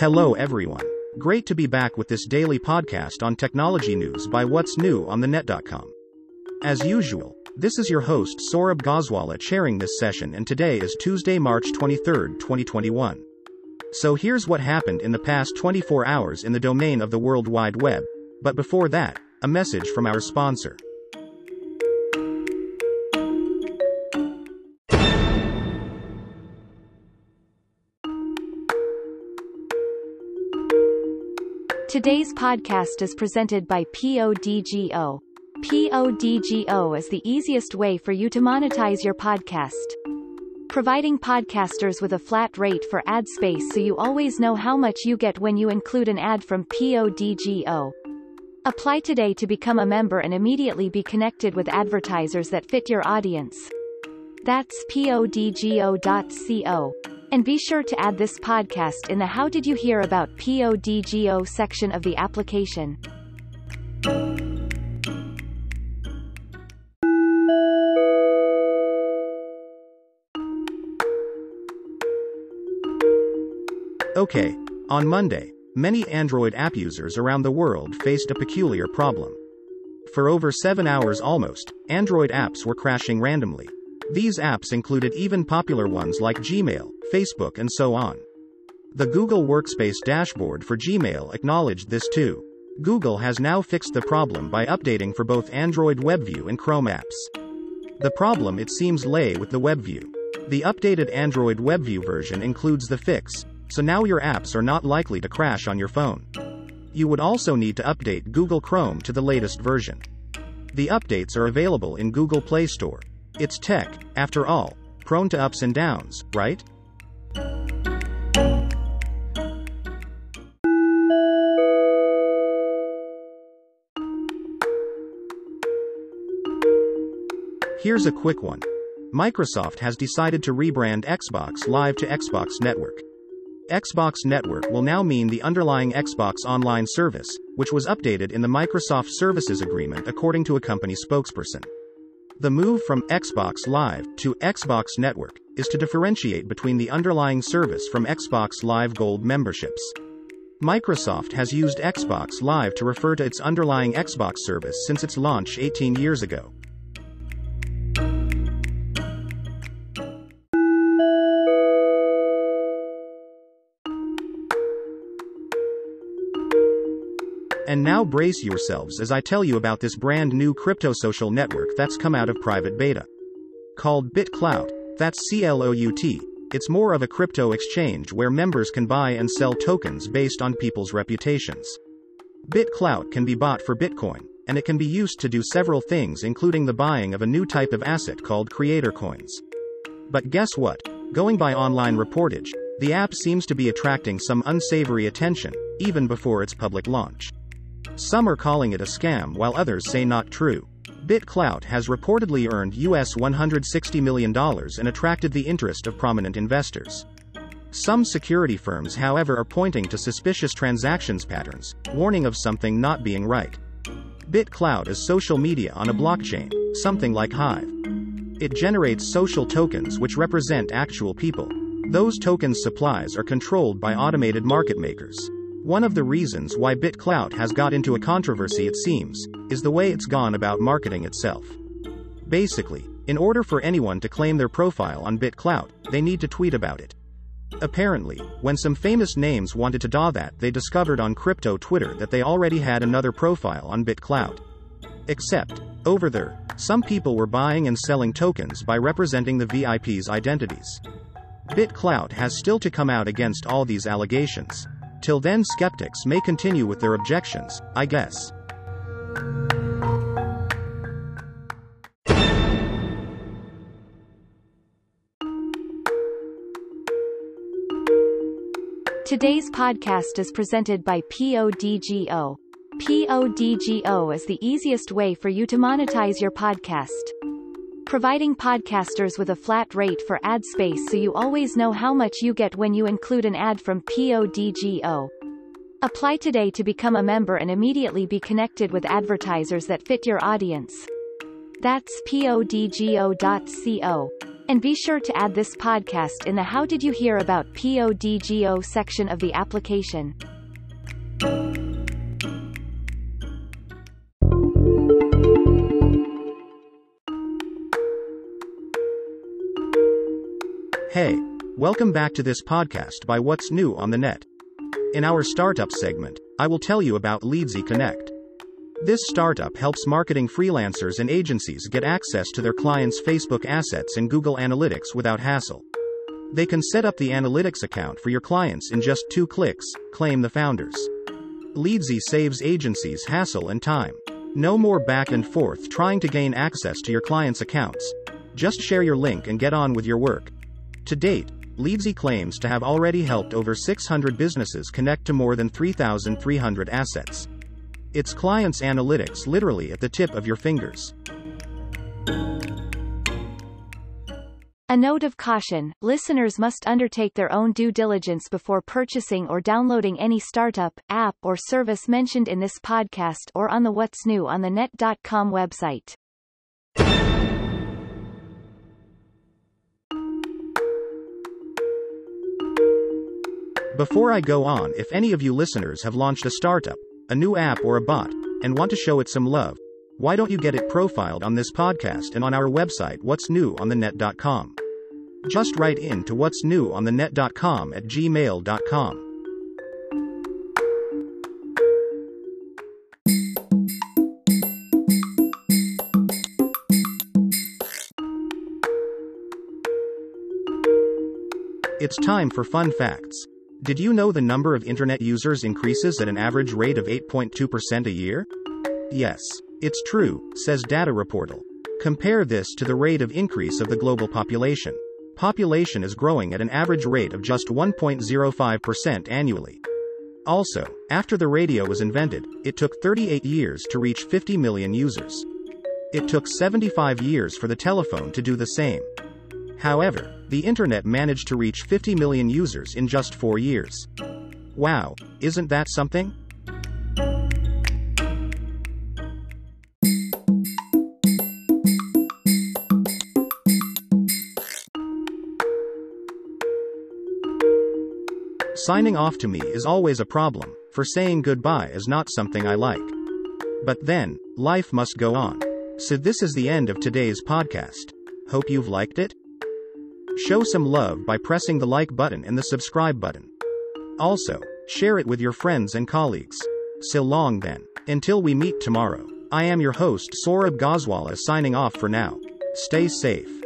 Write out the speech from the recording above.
Hello everyone. Great to be back with this daily podcast on technology news by What's New on the Net.com. As usual, this is your host Saurabh Goswala chairing this session and today is Tuesday, March 23, 2021. So here's what happened in the past 24 hours in the domain of the World Wide Web. But before that, a message from our sponsor. Today's podcast is presented by PODGO. PODGO is the easiest way for you to monetize your podcast. Providing podcasters with a flat rate for ad space so you always know how much you get when you include an ad from PODGO. Apply today to become a member and immediately be connected with advertisers that fit your audience. That's podgo.co. And be sure to add this podcast in the How Did You Hear About PODGO section of the application. Okay, on Monday, many Android app users around the world faced a peculiar problem. For over seven hours almost, Android apps were crashing randomly. These apps included even popular ones like Gmail, Facebook, and so on. The Google Workspace dashboard for Gmail acknowledged this too. Google has now fixed the problem by updating for both Android WebView and Chrome apps. The problem it seems lay with the WebView. The updated Android WebView version includes the fix, so now your apps are not likely to crash on your phone. You would also need to update Google Chrome to the latest version. The updates are available in Google Play Store. It's tech, after all, prone to ups and downs, right? Here's a quick one. Microsoft has decided to rebrand Xbox Live to Xbox Network. Xbox Network will now mean the underlying Xbox Online service, which was updated in the Microsoft Services Agreement according to a company spokesperson. The move from Xbox Live to Xbox Network is to differentiate between the underlying service from Xbox Live Gold memberships. Microsoft has used Xbox Live to refer to its underlying Xbox service since its launch 18 years ago. And now brace yourselves as I tell you about this brand new crypto social network that's come out of private beta. Called BitClout, that's C-L-O-U-T. It's more of a crypto exchange where members can buy and sell tokens based on people's reputations. BitClout can be bought for Bitcoin, and it can be used to do several things including the buying of a new type of asset called creator coins. But guess what? Going by online reportage, the app seems to be attracting some unsavory attention, even before its public launch. Some are calling it a scam while others say not true. BitClout has reportedly earned US $160 million and attracted the interest of prominent investors. Some security firms, however, are pointing to suspicious transactions patterns, warning of something not being right. BitClout is social media on a blockchain, something like Hive. It generates social tokens which represent actual people. Those tokens' supplies are controlled by automated market makers. One of the reasons why BitClout has got into a controversy, it seems, is the way it's gone about marketing itself. Basically, in order for anyone to claim their profile on BitClout, they need to tweet about it. Apparently, when some famous names wanted to do that, they discovered on crypto Twitter that they already had another profile on BitClout. Except, over there, some people were buying and selling tokens by representing the VIP's identities. BitClout has still to come out against all these allegations. Till then, skeptics may continue with their objections, I guess. Today's podcast is presented by PODGO. PODGO is the easiest way for you to monetize your podcast. Providing podcasters with a flat rate for ad space so you always know how much you get when you include an ad from PODGO. Apply today to become a member and immediately be connected with advertisers that fit your audience. That's podgo.co. And be sure to add this podcast in the How Did You Hear About PODGO section of the application. Hey, welcome back to this podcast by What's New on the Net. In our startup segment, I will tell you about Leadsie Connect. This startup helps marketing freelancers and agencies get access to their clients' Facebook assets and Google Analytics without hassle. They can set up the analytics account for your clients in just two clicks, claim the founders. Leadsie saves agencies hassle and time. No more back and forth trying to gain access to your clients' accounts. Just share your link and get on with your work. To date, Leadsie claims to have already helped over 600 businesses connect to more than 3,300 assets. Its clients' analytics literally at the tip of your fingers. A note of caution, listeners must undertake their own due diligence before purchasing or downloading any startup, app or service mentioned in this podcast or on the What's New on the Net.com website. Before I go on, if any of you listeners have launched a startup, a new app or a bot, and want to show it some love, why don't you get it profiled on this podcast and on our website what's new on the net.com? Just write in to what's new on the net.com at gmail.com. It's time for fun facts. Did you know the number of internet users increases at an average rate of 8.2% a year? Yes, it's true, says Data Reportal. Compare this to the rate of increase of the global population. Population is growing at an average rate of just 1.05% annually. Also, after the radio was invented, it took 38 years to reach 50 million users. It took 75 years for the telephone to do the same. However, the internet managed to reach 50 million users in just four years. Wow, isn't that something? Signing off to me is always a problem, for saying goodbye is not something I like. But then, life must go on. So this is the end of today's podcast. Hope you've liked it. Show some love by pressing the like button and the subscribe button. Also, share it with your friends and colleagues. So long then. Until we meet tomorrow. I am your host Saurabh Goswala signing off for now. Stay safe.